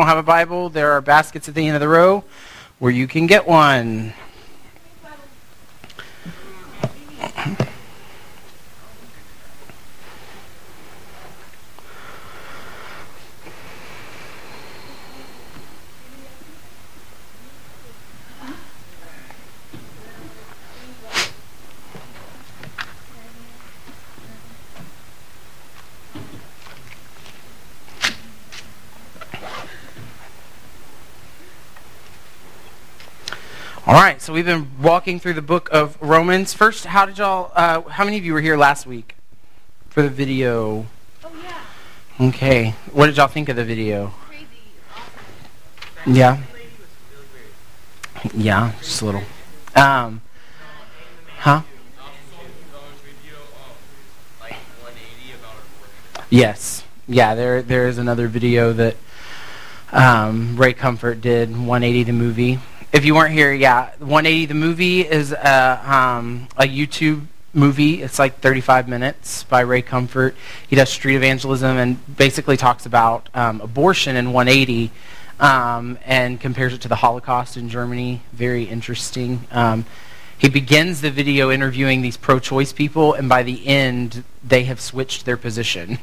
don't have a Bible, there are baskets at the end of the row where you can get one. All right, so we've been walking through the book of Romans. First, how did y'all? Uh, how many of you were here last week for the video? Oh yeah. Okay, what did y'all think of the video? Crazy. Awesome. Yeah, yeah, just a little. Um, huh? Yes, yeah. There, there is another video that um, Ray Comfort did, 180 the movie. If you weren't here, yeah, 180 the movie is a, um, a YouTube movie. It's like 35 minutes by Ray Comfort. He does street evangelism and basically talks about um, abortion in 180 um, and compares it to the Holocaust in Germany. Very interesting. Um, he begins the video interviewing these pro-choice people, and by the end, they have switched their position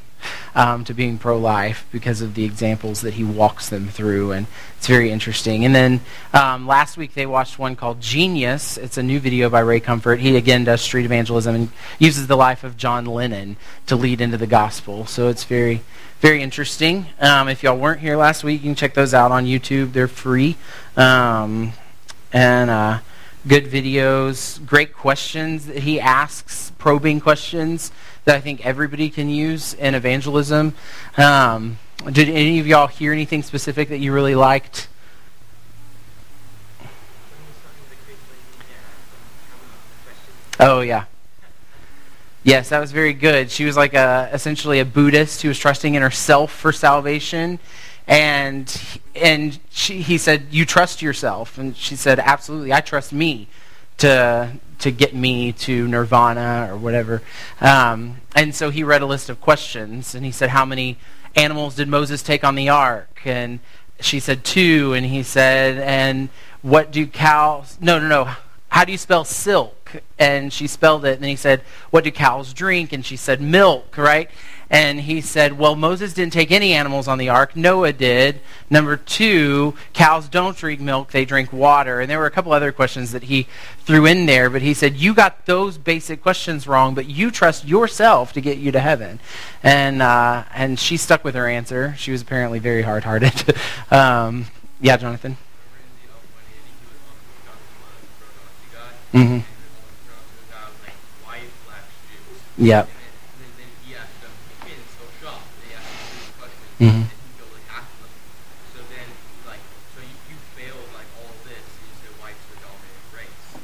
um, to being pro-life because of the examples that he walks them through, and it's very interesting. And then um, last week they watched one called Genius. It's a new video by Ray Comfort. He again does street evangelism and uses the life of John Lennon to lead into the gospel. So it's very, very interesting. Um, if y'all weren't here last week, you can check those out on YouTube. They're free. Um, and uh, good videos, great questions that he asks, probing questions that I think everybody can use in evangelism. Um, did any of y'all hear anything specific that you really liked? Oh yeah. Yes, that was very good. She was like a essentially a Buddhist who was trusting in herself for salvation, and and she, he said, "You trust yourself," and she said, "Absolutely, I trust me to to get me to nirvana or whatever." Um, and so he read a list of questions, and he said, "How many animals did Moses take on the ark?" And she said, two. And he said, "And what do cows? No, no, no. How do you spell silk?" And she spelled it. And he said, "What do cows drink?" And she said, "Milk." Right? And he said, Well, Moses didn't take any animals on the ark. Noah did. Number two, cows don't drink milk, they drink water. And there were a couple other questions that he threw in there, but he said, You got those basic questions wrong, but you trust yourself to get you to heaven. And, uh, and she stuck with her answer. She was apparently very hard hearted. um, yeah, Jonathan? Mm-hmm. Yep. Mm-hmm.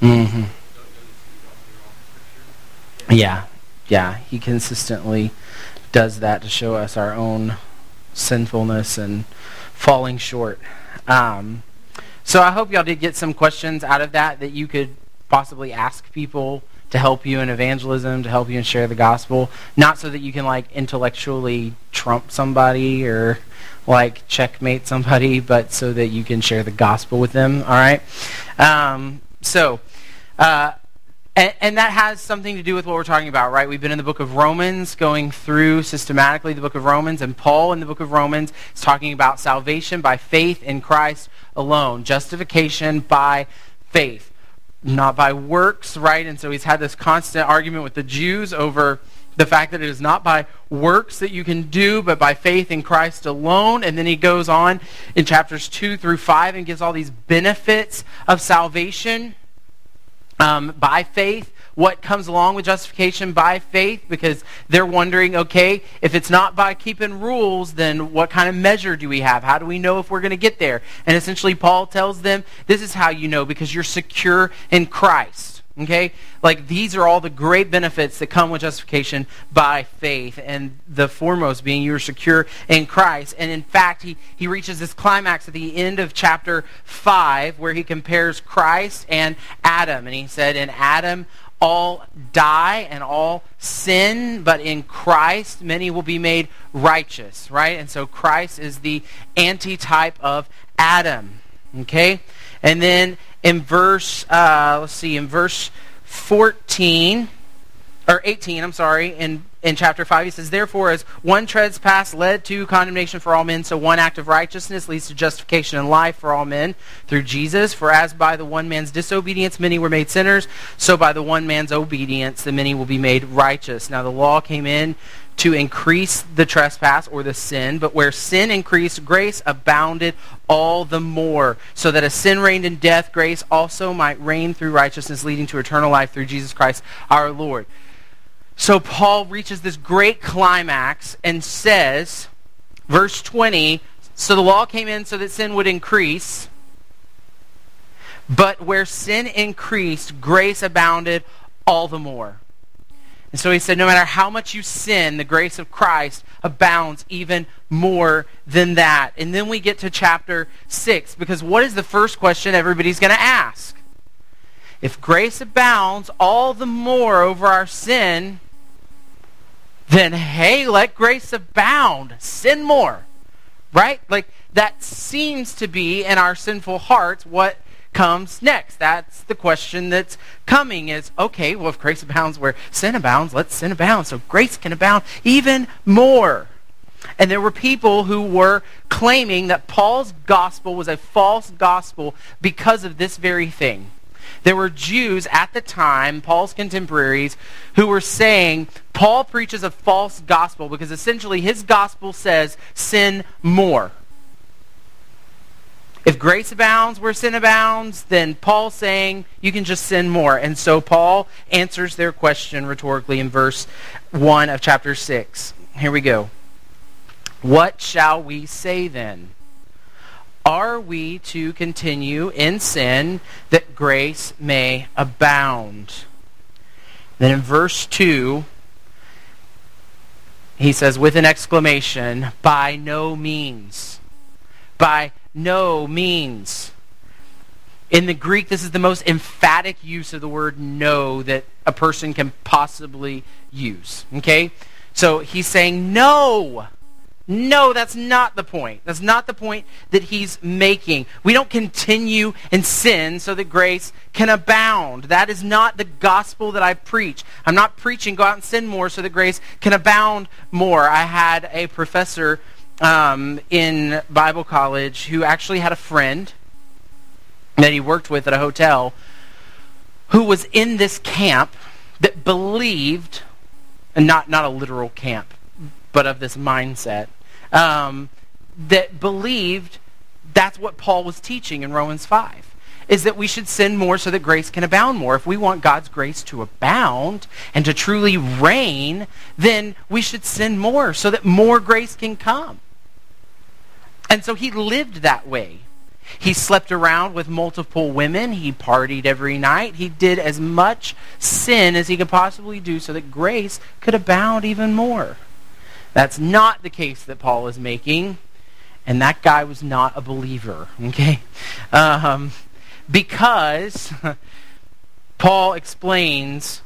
Mm-hmm. Yeah, yeah. He consistently does that to show us our own sinfulness and falling short. Um, so I hope y'all did get some questions out of that that you could possibly ask people to help you in evangelism, to help you and share the gospel, not so that you can like intellectually trump somebody or like checkmate somebody, but so that you can share the gospel with them. All right. Um, so. Uh, and, and, that has something to do with what we're talking about, right? We've been in the book of Romans, going through systematically the book of Romans, and Paul in the book of Romans is talking about salvation by faith in Christ alone, justification by faith not by works, right? And so he's had this constant argument with the Jews over the fact that it is not by works that you can do, but by faith in Christ alone. And then he goes on in chapters 2 through 5 and gives all these benefits of salvation um, by faith what comes along with justification by faith because they're wondering, okay, if it's not by keeping rules, then what kind of measure do we have? How do we know if we're going to get there? And essentially, Paul tells them, this is how you know because you're secure in Christ. Okay? Like these are all the great benefits that come with justification by faith. And the foremost being you're secure in Christ. And in fact, he, he reaches this climax at the end of chapter 5 where he compares Christ and Adam. And he said, In Adam, all die and all sin, but in Christ many will be made righteous, right? And so Christ is the antitype of Adam, okay? And then in verse, uh, let's see, in verse 14, or 18, I'm sorry, in in chapter 5, he says, Therefore, as one trespass led to condemnation for all men, so one act of righteousness leads to justification and life for all men through Jesus. For as by the one man's disobedience many were made sinners, so by the one man's obedience the many will be made righteous. Now the law came in to increase the trespass or the sin, but where sin increased, grace abounded all the more, so that as sin reigned in death, grace also might reign through righteousness, leading to eternal life through Jesus Christ our Lord. So Paul reaches this great climax and says, verse 20, so the law came in so that sin would increase, but where sin increased, grace abounded all the more. And so he said, no matter how much you sin, the grace of Christ abounds even more than that. And then we get to chapter 6, because what is the first question everybody's going to ask? If grace abounds all the more over our sin, then hey, let grace abound. Sin more. Right? Like that seems to be in our sinful hearts what comes next. That's the question that's coming is, okay, well, if grace abounds where sin abounds, let sin abound. So grace can abound even more. And there were people who were claiming that Paul's gospel was a false gospel because of this very thing. There were Jews at the time, Paul's contemporaries, who were saying Paul preaches a false gospel because essentially his gospel says sin more. If grace abounds where sin abounds, then Paul's saying you can just sin more. And so Paul answers their question rhetorically in verse 1 of chapter 6. Here we go. What shall we say then? Are we to continue in sin that grace may abound? Then in verse 2, he says with an exclamation, by no means. By no means. In the Greek, this is the most emphatic use of the word no that a person can possibly use. Okay? So he's saying, no. No, that's not the point. That's not the point that he's making. We don't continue in sin so that grace can abound. That is not the gospel that I preach. I'm not preaching go out and sin more so that grace can abound more. I had a professor um, in Bible college who actually had a friend that he worked with at a hotel who was in this camp that believed, and not, not a literal camp, but of this mindset um, that believed that's what Paul was teaching in Romans 5 is that we should sin more so that grace can abound more. If we want God's grace to abound and to truly reign, then we should sin more so that more grace can come. And so he lived that way. He slept around with multiple women. He partied every night. He did as much sin as he could possibly do so that grace could abound even more. That's not the case that Paul is making. And that guy was not a believer, okay? Um, because Paul explains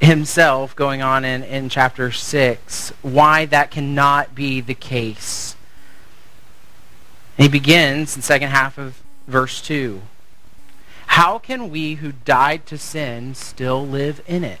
himself going on in, in chapter 6 why that cannot be the case. he begins in the second half of verse 2. How can we who died to sin still live in it?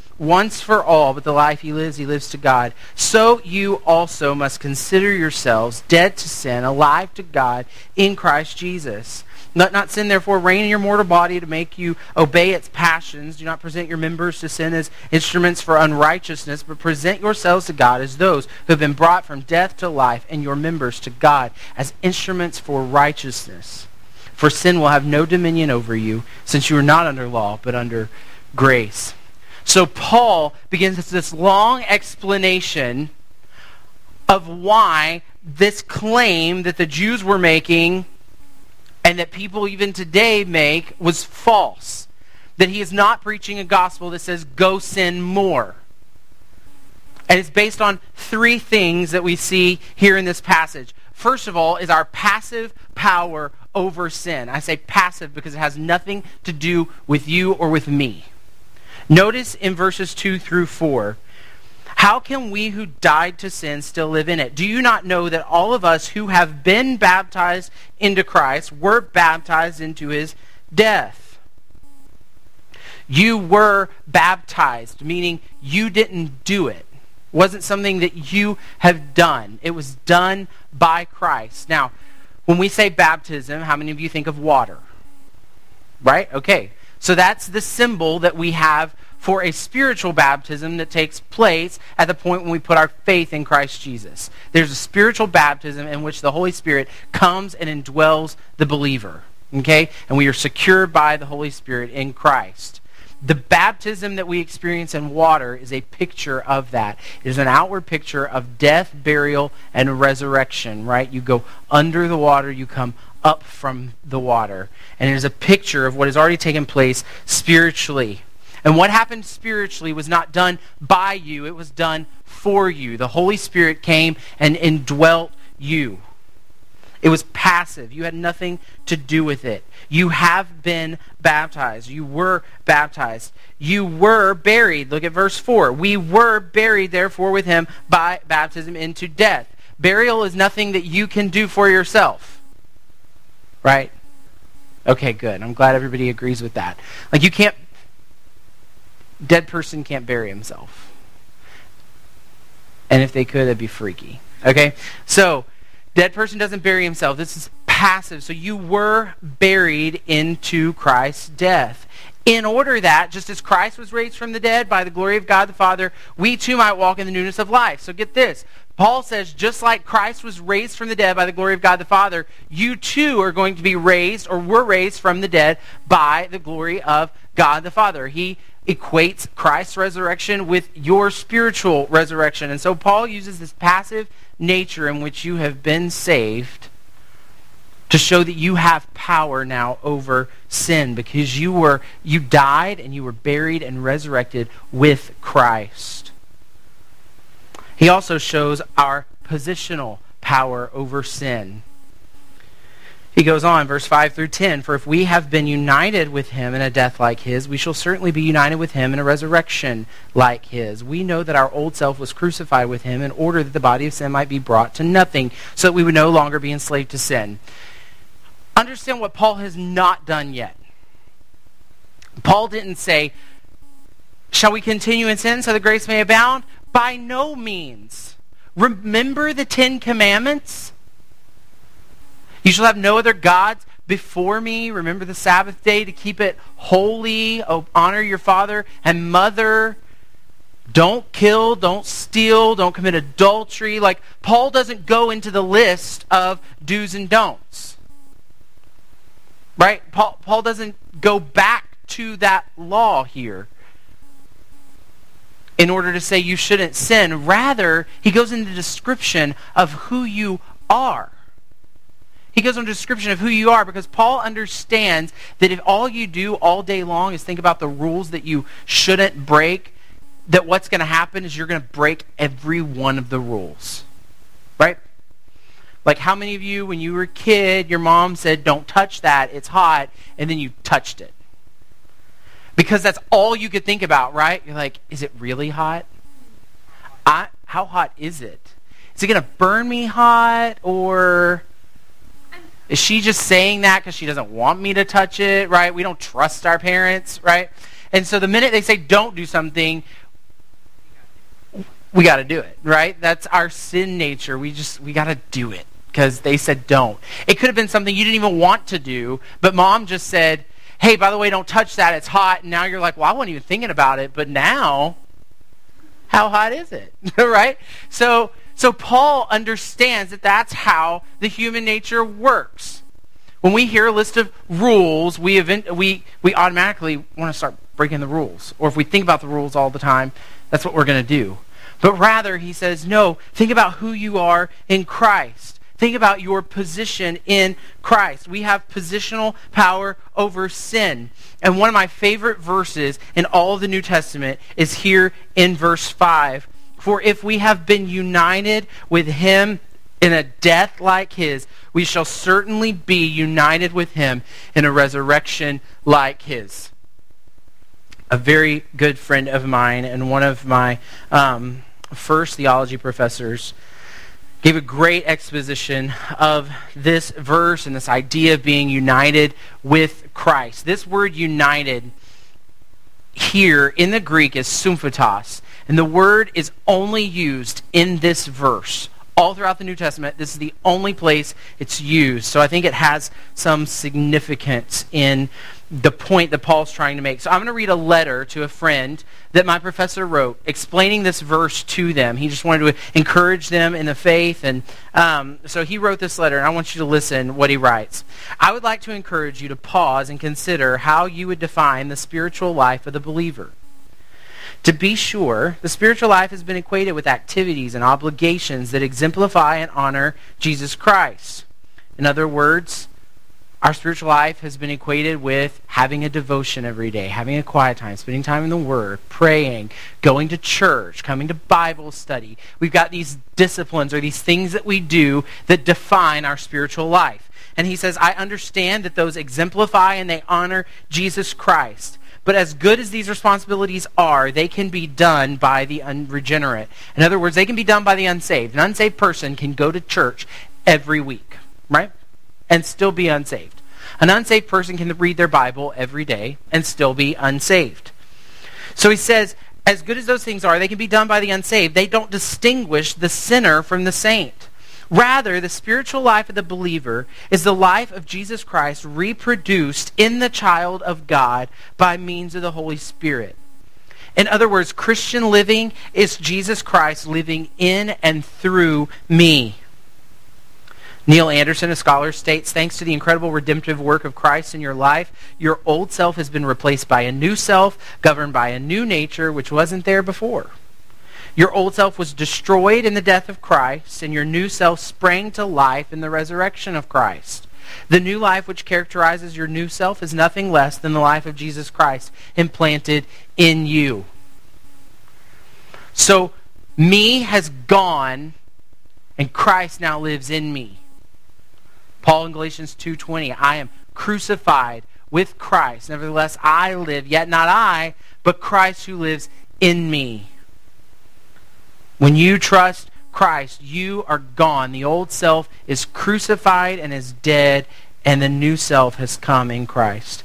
once for all, but the life he lives, he lives to God. So you also must consider yourselves dead to sin, alive to God in Christ Jesus. Let not sin therefore reign in your mortal body to make you obey its passions. Do not present your members to sin as instruments for unrighteousness, but present yourselves to God as those who have been brought from death to life, and your members to God as instruments for righteousness. For sin will have no dominion over you, since you are not under law, but under grace. So Paul begins this long explanation of why this claim that the Jews were making and that people even today make was false. That he is not preaching a gospel that says, go sin more. And it's based on three things that we see here in this passage. First of all, is our passive power over sin. I say passive because it has nothing to do with you or with me. Notice in verses 2 through 4 how can we who died to sin still live in it? Do you not know that all of us who have been baptized into Christ were baptized into his death? You were baptized, meaning you didn't do it. it wasn't something that you have done. It was done by Christ. Now, when we say baptism, how many of you think of water? Right? Okay. So that's the symbol that we have for a spiritual baptism that takes place at the point when we put our faith in Christ Jesus. There's a spiritual baptism in which the Holy Spirit comes and indwells the believer. Okay? And we are secured by the Holy Spirit in Christ. The baptism that we experience in water is a picture of that. It is an outward picture of death, burial, and resurrection, right? You go under the water, you come up from the water. And it is a picture of what has already taken place spiritually. And what happened spiritually was not done by you, it was done for you. The Holy Spirit came and indwelt you. It was passive. You had nothing to do with it. You have been baptized. You were baptized. You were buried. Look at verse 4. We were buried, therefore, with him by baptism into death. Burial is nothing that you can do for yourself. Right? Okay, good. I'm glad everybody agrees with that. Like, you can't dead person can't bury himself. And if they could, that'd be freaky. Okay? So, dead person doesn't bury himself. This is passive. So you were buried into Christ's death. In order that, just as Christ was raised from the dead by the glory of God the Father, we too might walk in the newness of life. So get this. Paul says, just like Christ was raised from the dead by the glory of God the Father, you too are going to be raised or were raised from the dead by the glory of God the Father. He equates Christ's resurrection with your spiritual resurrection. And so Paul uses this passive nature in which you have been saved to show that you have power now over sin because you were you died and you were buried and resurrected with Christ. He also shows our positional power over sin. He goes on, verse 5 through 10 For if we have been united with him in a death like his, we shall certainly be united with him in a resurrection like his. We know that our old self was crucified with him in order that the body of sin might be brought to nothing, so that we would no longer be enslaved to sin. Understand what Paul has not done yet. Paul didn't say, Shall we continue in sin so that grace may abound? By no means. Remember the Ten Commandments? You shall have no other gods before me. Remember the Sabbath day to keep it holy. Oh, honor your father and mother. Don't kill, don't steal, don't commit adultery. Like, Paul doesn't go into the list of do's and don'ts. Right? Paul, Paul doesn't go back to that law here in order to say you shouldn't sin. Rather, he goes into description of who you are. He goes into description of who you are because Paul understands that if all you do all day long is think about the rules that you shouldn't break, that what's going to happen is you're going to break every one of the rules. Right? Like how many of you, when you were a kid, your mom said, don't touch that, it's hot, and then you touched it? Because that's all you could think about, right? You're like, is it really hot? I, how hot is it? Is it going to burn me hot or is she just saying that because she doesn't want me to touch it, right? We don't trust our parents, right? And so the minute they say don't do something, we got to do it, right? That's our sin nature. We just, we got to do it. because they said don't. It could have been something you didn't even want to do, but mom just said, hey, by the way, don't touch that. It's hot. And now you're like, well, I wasn't even thinking about it, but now, how hot is it? right? So, so Paul understands that that's how the human nature works. When we hear a list of rules, we, event, we, we automatically want to start breaking the rules. Or if we think about the rules all the time, that's what we're going to do. But rather, he says, no, think about who you are in Christ. Think about your position in Christ. We have positional power over sin. And one of my favorite verses in all of the New Testament is here in verse 5. For if we have been united with him in a death like his, we shall certainly be united with him in a resurrection like his. A very good friend of mine and one of my um, first theology professors gave a great exposition of this verse and this idea of being united with Christ. This word united here in the Greek is symphytos, and the word is only used in this verse. All throughout the New Testament, this is the only place it's used. So I think it has some significance in the point that Paul's trying to make. So I'm going to read a letter to a friend that my professor wrote explaining this verse to them. He just wanted to encourage them in the faith. And um, so he wrote this letter, and I want you to listen what he writes. I would like to encourage you to pause and consider how you would define the spiritual life of the believer. To be sure, the spiritual life has been equated with activities and obligations that exemplify and honor Jesus Christ. In other words, our spiritual life has been equated with having a devotion every day, having a quiet time, spending time in the Word, praying, going to church, coming to Bible study. We've got these disciplines or these things that we do that define our spiritual life. And he says, I understand that those exemplify and they honor Jesus Christ. But as good as these responsibilities are, they can be done by the unregenerate. In other words, they can be done by the unsaved. An unsaved person can go to church every week, right? And still be unsaved. An unsaved person can read their Bible every day and still be unsaved. So he says, as good as those things are, they can be done by the unsaved. They don't distinguish the sinner from the saint. Rather, the spiritual life of the believer is the life of Jesus Christ reproduced in the child of God by means of the Holy Spirit. In other words, Christian living is Jesus Christ living in and through me. Neil Anderson, a scholar, states Thanks to the incredible redemptive work of Christ in your life, your old self has been replaced by a new self, governed by a new nature which wasn't there before. Your old self was destroyed in the death of Christ, and your new self sprang to life in the resurrection of Christ. The new life which characterizes your new self is nothing less than the life of Jesus Christ implanted in you. So, me has gone, and Christ now lives in me. Paul in Galatians 2:20, I am crucified with Christ. Nevertheless, I live, yet not I, but Christ who lives in me. When you trust Christ, you are gone. The old self is crucified and is dead, and the new self has come in Christ.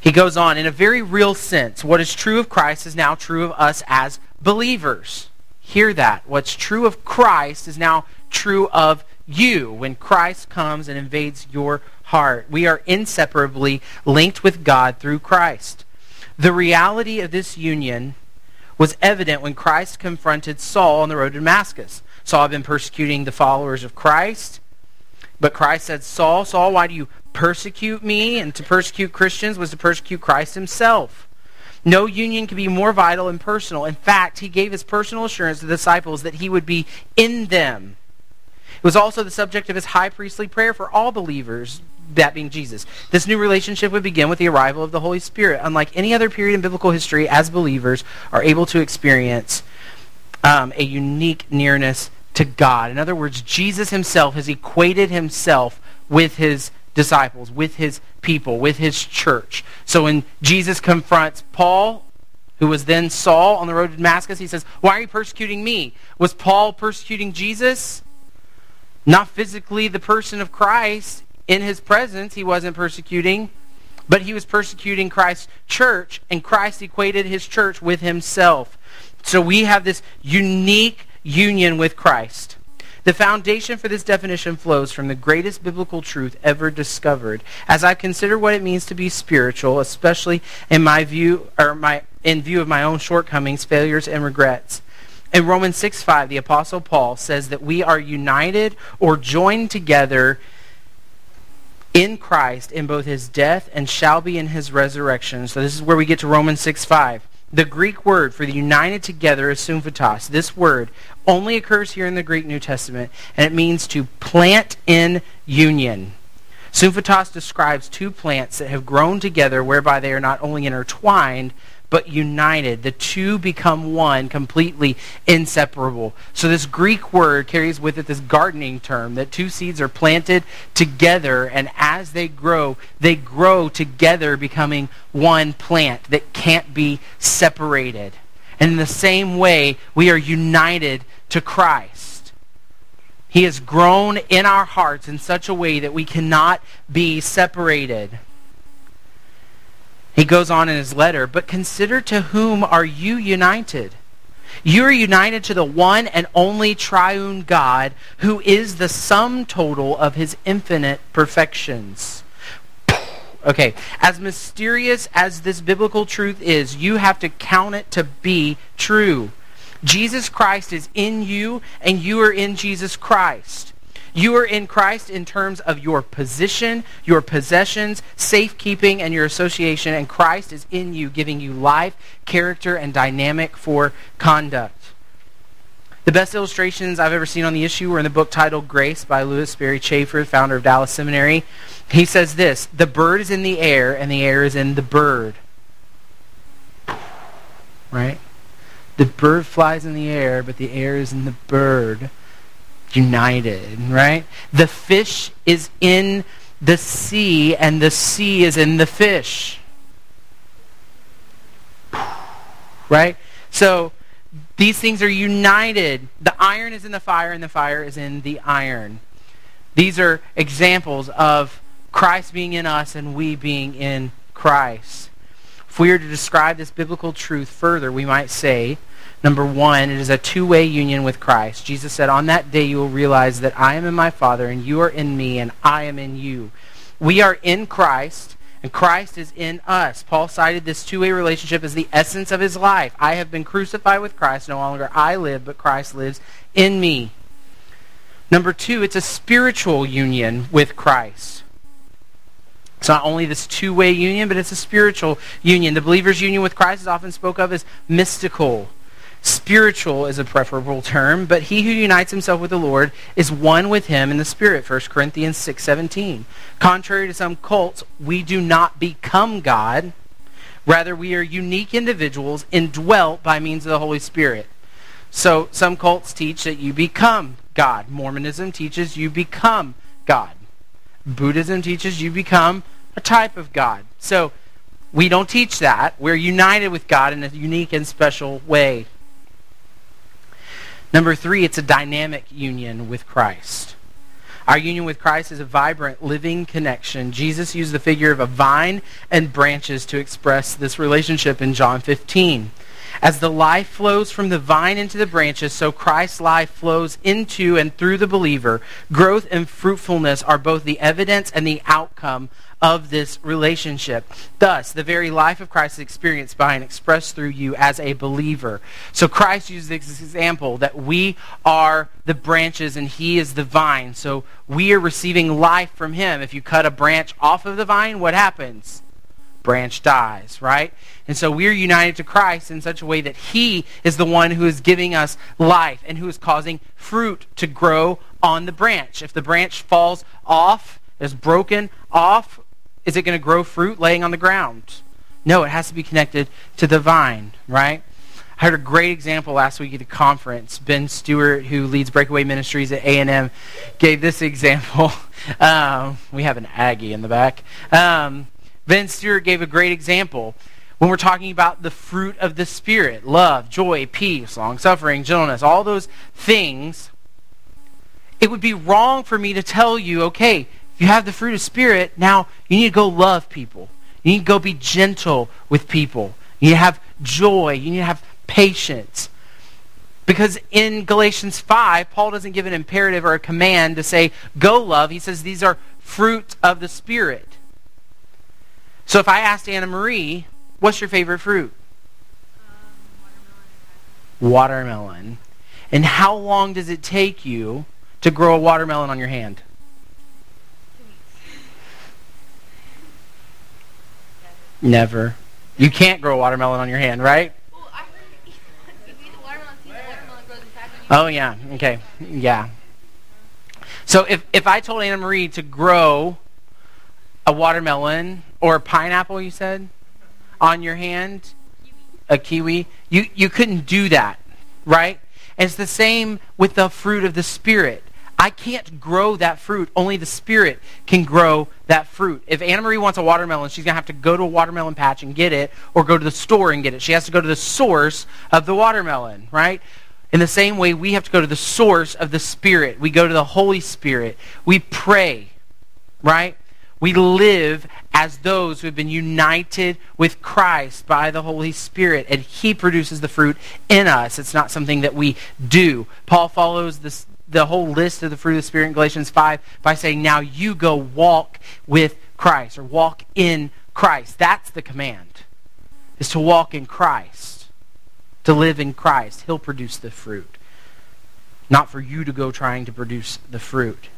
He goes on, in a very real sense, what is true of Christ is now true of us as believers. Hear that. What's true of Christ is now true of you when Christ comes and invades your heart. We are inseparably linked with God through Christ. The reality of this union was evident when Christ confronted Saul on the road to Damascus. Saul had been persecuting the followers of Christ, but Christ said, Saul, Saul, why do you persecute me? And to persecute Christians was to persecute Christ himself. No union can be more vital and personal. In fact, he gave his personal assurance to the disciples that he would be in them was also the subject of his high priestly prayer for all believers, that being Jesus. This new relationship would begin with the arrival of the Holy Spirit. Unlike any other period in biblical history, as believers are able to experience um, a unique nearness to God. In other words, Jesus himself has equated himself with his disciples, with his people, with his church. So when Jesus confronts Paul, who was then Saul on the road to Damascus, he says, Why are you persecuting me? Was Paul persecuting Jesus? Not physically the person of Christ. In his presence, he wasn't persecuting, but he was persecuting Christ's church, and Christ equated his church with himself. So we have this unique union with Christ. The foundation for this definition flows from the greatest biblical truth ever discovered. As I consider what it means to be spiritual, especially in my view or my in view of my own shortcomings, failures, and regrets. In Romans 6 5, the Apostle Paul says that we are united or joined together in Christ in both his death and shall be in his resurrection. So this is where we get to Romans 6 5. The Greek word for the united together is symphytos. This word only occurs here in the Greek New Testament, and it means to plant in union. Symphytos describes two plants that have grown together whereby they are not only intertwined, but united. The two become one, completely inseparable. So this Greek word carries with it this gardening term that two seeds are planted together, and as they grow, they grow together, becoming one plant that can't be separated. And in the same way, we are united to Christ. He has grown in our hearts in such a way that we cannot be separated. He goes on in his letter, but consider to whom are you united? You are united to the one and only triune God who is the sum total of his infinite perfections. Okay, as mysterious as this biblical truth is, you have to count it to be true. Jesus Christ is in you, and you are in Jesus Christ. You are in Christ in terms of your position, your possessions, safekeeping, and your association, and Christ is in you, giving you life, character, and dynamic for conduct. The best illustrations I've ever seen on the issue were in the book titled Grace by Lewis Sperry Chafer, founder of Dallas Seminary. He says this The bird is in the air, and the air is in the bird. Right? The bird flies in the air, but the air is in the bird united, right? The fish is in the sea and the sea is in the fish. Right? So these things are united. The iron is in the fire and the fire is in the iron. These are examples of Christ being in us and we being in Christ. If we were to describe this biblical truth further, we might say Number one, it is a two-way union with Christ. Jesus said, On that day you will realize that I am in my Father, and you are in me, and I am in you. We are in Christ, and Christ is in us. Paul cited this two-way relationship as the essence of his life. I have been crucified with Christ. No longer I live, but Christ lives in me. Number two, it's a spiritual union with Christ. It's not only this two-way union, but it's a spiritual union. The believer's union with Christ is often spoke of as mystical. Spiritual is a preferable term, but he who unites himself with the Lord is one with him in the Spirit, 1 Corinthians 6.17. Contrary to some cults, we do not become God. Rather, we are unique individuals indwelt by means of the Holy Spirit. So some cults teach that you become God. Mormonism teaches you become God. Buddhism teaches you become a type of God. So we don't teach that. We're united with God in a unique and special way. Number three, it's a dynamic union with Christ. Our union with Christ is a vibrant, living connection. Jesus used the figure of a vine and branches to express this relationship in John 15. As the life flows from the vine into the branches, so Christ's life flows into and through the believer. Growth and fruitfulness are both the evidence and the outcome of this relationship. Thus, the very life of Christ is experienced by and expressed through you as a believer. So Christ uses this example that we are the branches and he is the vine. So we are receiving life from him. If you cut a branch off of the vine, what happens? Branch dies, right? And so we are united to Christ in such a way that he is the one who is giving us life and who is causing fruit to grow on the branch. If the branch falls off, is broken off, is it going to grow fruit laying on the ground? No, it has to be connected to the vine, right? I heard a great example last week at a conference. Ben Stuart, who leads Breakaway Ministries at A&M, gave this example. Um, we have an Aggie in the back. Um, ben Stuart gave a great example when we're talking about the fruit of the Spirit love, joy, peace, long suffering, gentleness, all those things. It would be wrong for me to tell you, okay, if you have the fruit of Spirit, now you need to go love people. You need to go be gentle with people. You need to have joy. You need to have patience. Because in Galatians 5, Paul doesn't give an imperative or a command to say, go love. He says these are fruit of the Spirit. So if I asked Anna Marie, what's your favorite fruit? Um, Watermelon. And how long does it take you to grow a watermelon on your hand? Never. You can't grow a watermelon on your hand, right? Well, I heard if you eat the watermelon seed, the watermelon grows in fact. and you- Oh yeah. Okay. Yeah. So if if I told Anna Marie to grow a watermelon or a pineapple, you said, on your hand, a kiwi, you you couldn't do that, right? And it's the same with the fruit of the spirit. I can't grow that fruit. Only the Spirit can grow that fruit. If Anna Marie wants a watermelon, she's going to have to go to a watermelon patch and get it, or go to the store and get it. She has to go to the source of the watermelon, right? In the same way, we have to go to the source of the Spirit. We go to the Holy Spirit. We pray, right? We live as those who have been united with Christ by the Holy Spirit, and He produces the fruit in us. It's not something that we do. Paul follows this, the whole list of the fruit of the Spirit in Galatians 5 by saying, Now you go walk with Christ, or walk in Christ. That's the command, is to walk in Christ, to live in Christ. He'll produce the fruit, not for you to go trying to produce the fruit.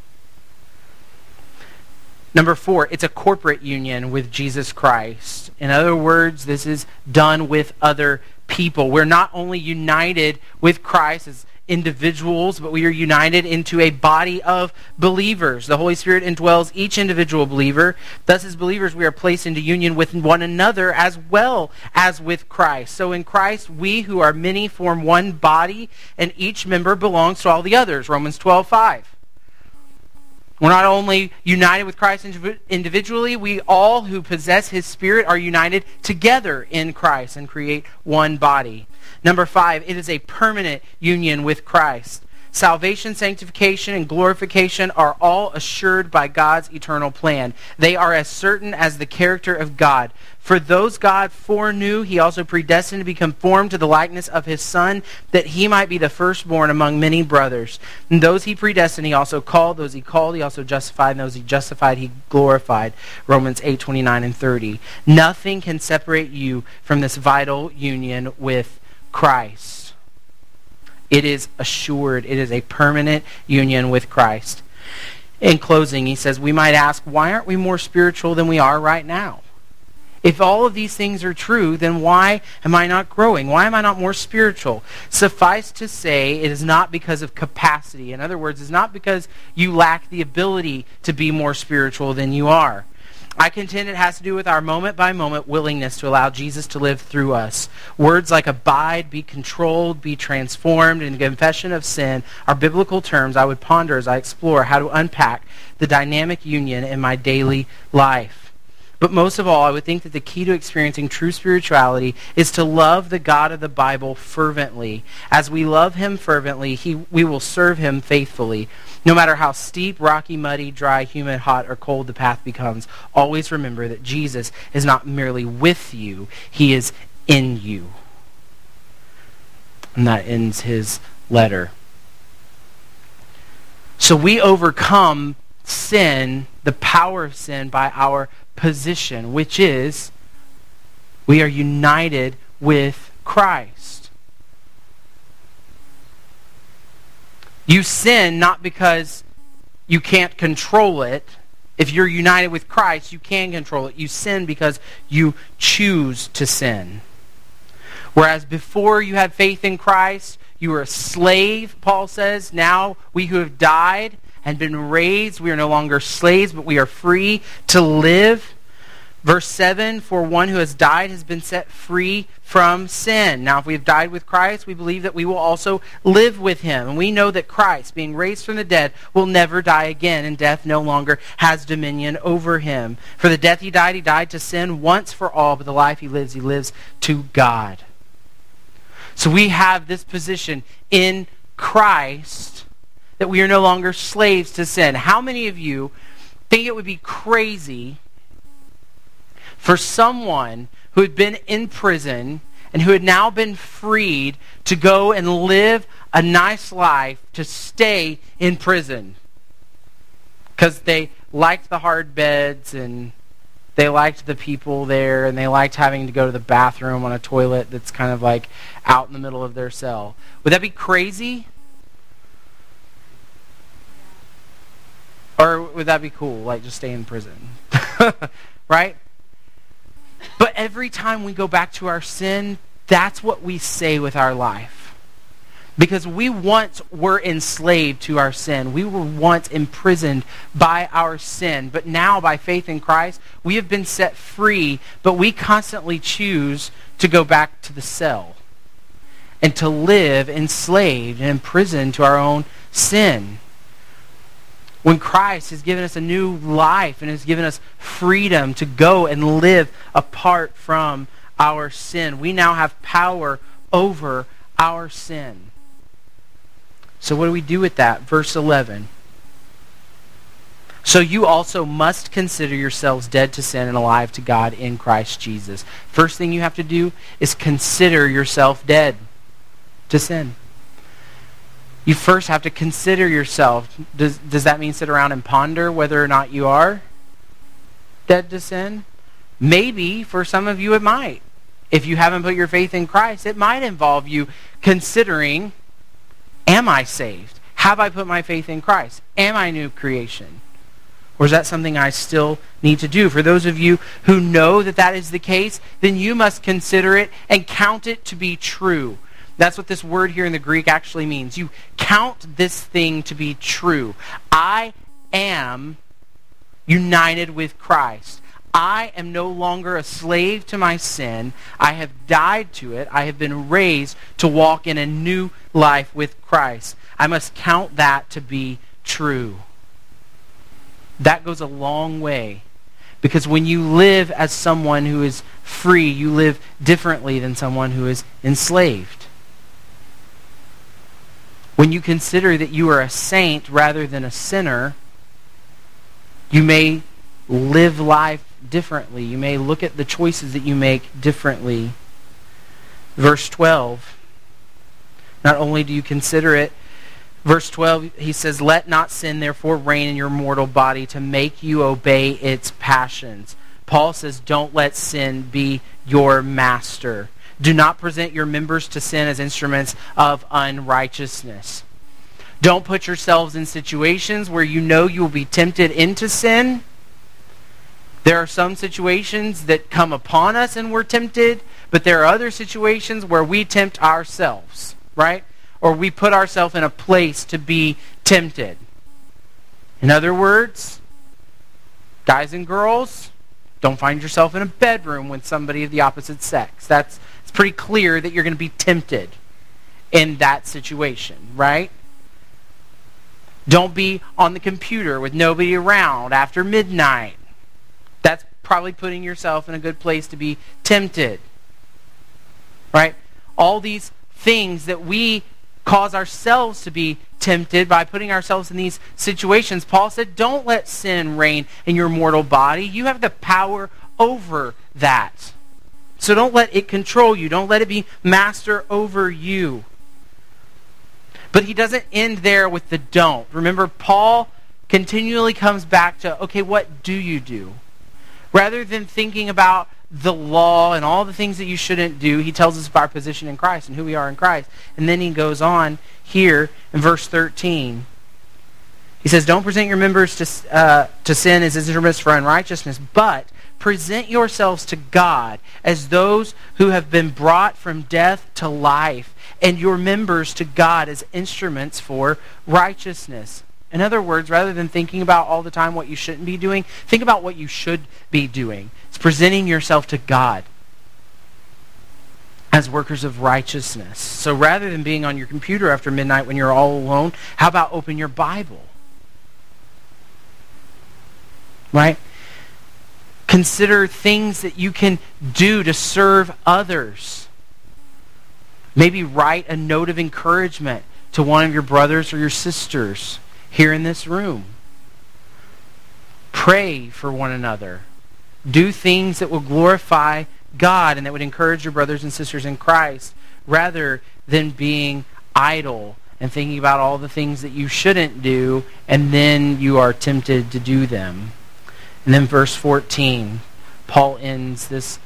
Number four, it's a corporate union with Jesus Christ. In other words, this is done with other people. We're not only united with Christ as individuals, but we are united into a body of believers. The Holy Spirit indwells each individual believer. Thus, as believers, we are placed into union with one another as well as with Christ. So in Christ, we who are many form one body, and each member belongs to all the others. Romans 12, 5. We're not only united with Christ individually, we all who possess his Spirit are united together in Christ and create one body. Number five, it is a permanent union with Christ. Salvation, sanctification, and glorification are all assured by God's eternal plan. They are as certain as the character of God. For those God foreknew, he also predestined to be conformed to the likeness of his Son, that he might be the firstborn among many brothers. And those he predestined, he also called. Those he called, he also justified. And those he justified, he glorified. Romans 8, 29 and 30. Nothing can separate you from this vital union with Christ. It is assured. It is a permanent union with Christ. In closing, he says, we might ask, why aren't we more spiritual than we are right now? If all of these things are true, then why am I not growing? Why am I not more spiritual? Suffice to say, it is not because of capacity. In other words, it's not because you lack the ability to be more spiritual than you are. I contend it has to do with our moment by moment willingness to allow Jesus to live through us. Words like abide, be controlled, be transformed, and confession of sin are biblical terms I would ponder as I explore how to unpack the dynamic union in my daily life. But most of all, I would think that the key to experiencing true spirituality is to love the God of the Bible fervently. As we love him fervently, he, we will serve him faithfully. No matter how steep, rocky, muddy, dry, humid, hot, or cold the path becomes, always remember that Jesus is not merely with you, he is in you. And that ends his letter. So we overcome sin, the power of sin, by our position, which is we are united with Christ. You sin not because you can't control it. If you're united with Christ, you can control it. You sin because you choose to sin. Whereas before you had faith in Christ, you were a slave, Paul says. Now we who have died and been raised, we are no longer slaves, but we are free to live. Verse 7 For one who has died has been set free from sin. Now, if we have died with Christ, we believe that we will also live with him. And we know that Christ, being raised from the dead, will never die again, and death no longer has dominion over him. For the death he died, he died to sin once for all, but the life he lives, he lives to God. So we have this position in Christ that we are no longer slaves to sin. How many of you think it would be crazy for someone who had been in prison and who had now been freed to go and live a nice life to stay in prison. Because they liked the hard beds and they liked the people there and they liked having to go to the bathroom on a toilet that's kind of like out in the middle of their cell. Would that be crazy? Or would that be cool? Like just stay in prison. right? But every time we go back to our sin, that's what we say with our life. Because we once were enslaved to our sin. We were once imprisoned by our sin. But now, by faith in Christ, we have been set free, but we constantly choose to go back to the cell and to live enslaved and imprisoned to our own sin. When Christ has given us a new life and has given us freedom to go and live apart from our sin, we now have power over our sin. So what do we do with that? Verse 11. So you also must consider yourselves dead to sin and alive to God in Christ Jesus. First thing you have to do is consider yourself dead to sin. You first have to consider yourself. Does, does that mean sit around and ponder whether or not you are dead to sin? Maybe for some of you it might. If you haven't put your faith in Christ, it might involve you considering Am I saved? Have I put my faith in Christ? Am I new creation? Or is that something I still need to do? For those of you who know that that is the case, then you must consider it and count it to be true. That's what this word here in the Greek actually means. You count this thing to be true. I am united with Christ. I am no longer a slave to my sin. I have died to it. I have been raised to walk in a new life with Christ. I must count that to be true. That goes a long way. Because when you live as someone who is free, you live differently than someone who is enslaved. When you consider that you are a saint rather than a sinner, you may live life differently. You may look at the choices that you make differently. Verse 12. Not only do you consider it, verse 12, he says, Let not sin therefore reign in your mortal body to make you obey its passions. Paul says, Don't let sin be your master. Do not present your members to sin as instruments of unrighteousness. Don't put yourselves in situations where you know you will be tempted into sin there are some situations that come upon us and we're tempted, but there are other situations where we tempt ourselves, right? Or we put ourselves in a place to be tempted. In other words, guys and girls, don't find yourself in a bedroom with somebody of the opposite sex. That's it's pretty clear that you're going to be tempted in that situation, right? Don't be on the computer with nobody around after midnight that's probably putting yourself in a good place to be tempted. Right? All these things that we cause ourselves to be tempted by putting ourselves in these situations. Paul said, don't let sin reign in your mortal body. You have the power over that. So don't let it control you. Don't let it be master over you. But he doesn't end there with the don't. Remember, Paul continually comes back to, okay, what do you do? Rather than thinking about the law and all the things that you shouldn't do, he tells us about our position in Christ and who we are in Christ. And then he goes on here in verse 13. He says, Don't present your members to, uh, to sin as instruments for unrighteousness, but present yourselves to God as those who have been brought from death to life, and your members to God as instruments for righteousness. In other words, rather than thinking about all the time what you shouldn't be doing, think about what you should be doing. It's presenting yourself to God as workers of righteousness. So rather than being on your computer after midnight when you're all alone, how about open your Bible? Right? Consider things that you can do to serve others. Maybe write a note of encouragement to one of your brothers or your sisters here in this room. Pray for one another. Do things that will glorify God and that would encourage your brothers and sisters in Christ rather than being idle and thinking about all the things that you shouldn't do and then you are tempted to do them. And then verse 14, Paul ends this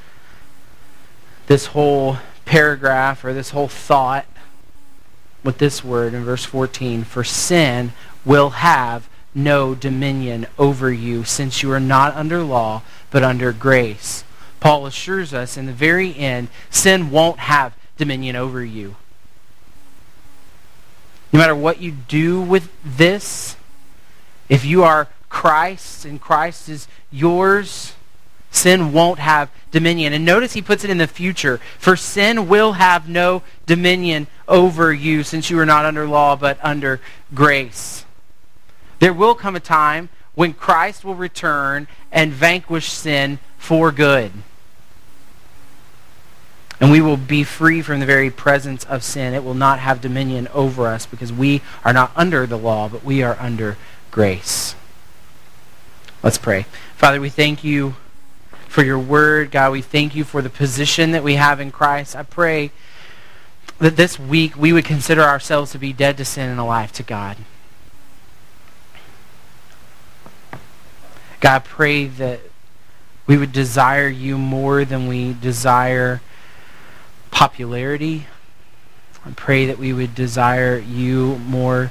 this whole paragraph or this whole thought with this word in verse 14 For sin will have no dominion over you, since you are not under law, but under grace. Paul assures us in the very end, sin won't have dominion over you. No matter what you do with this, if you are Christ and Christ is yours, sin won't have dominion. And notice he puts it in the future. For sin will have no dominion over you since you are not under law but under grace. There will come a time when Christ will return and vanquish sin for good. And we will be free from the very presence of sin. It will not have dominion over us because we are not under the law, but we are under grace. Let's pray. Father, we thank you for your word. God, we thank you for the position that we have in Christ. I pray that this week we would consider ourselves to be dead to sin and alive to God. God, I pray that we would desire you more than we desire popularity. I pray that we would desire you more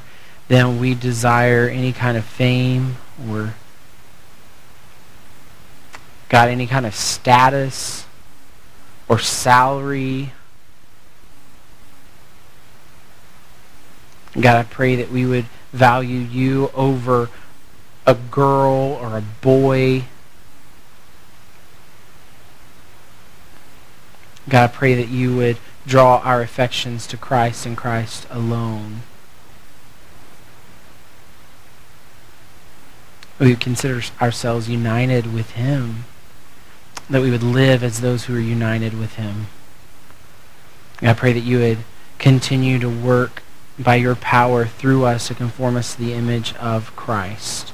than we desire any kind of fame or God, any kind of status or salary God, I pray that we would value you over a girl or a boy. God, I pray that you would draw our affections to Christ and Christ alone. We consider ourselves united with him. That we would live as those who are united with him. I pray that you would continue to work by your power through us to conform us to the image of Christ.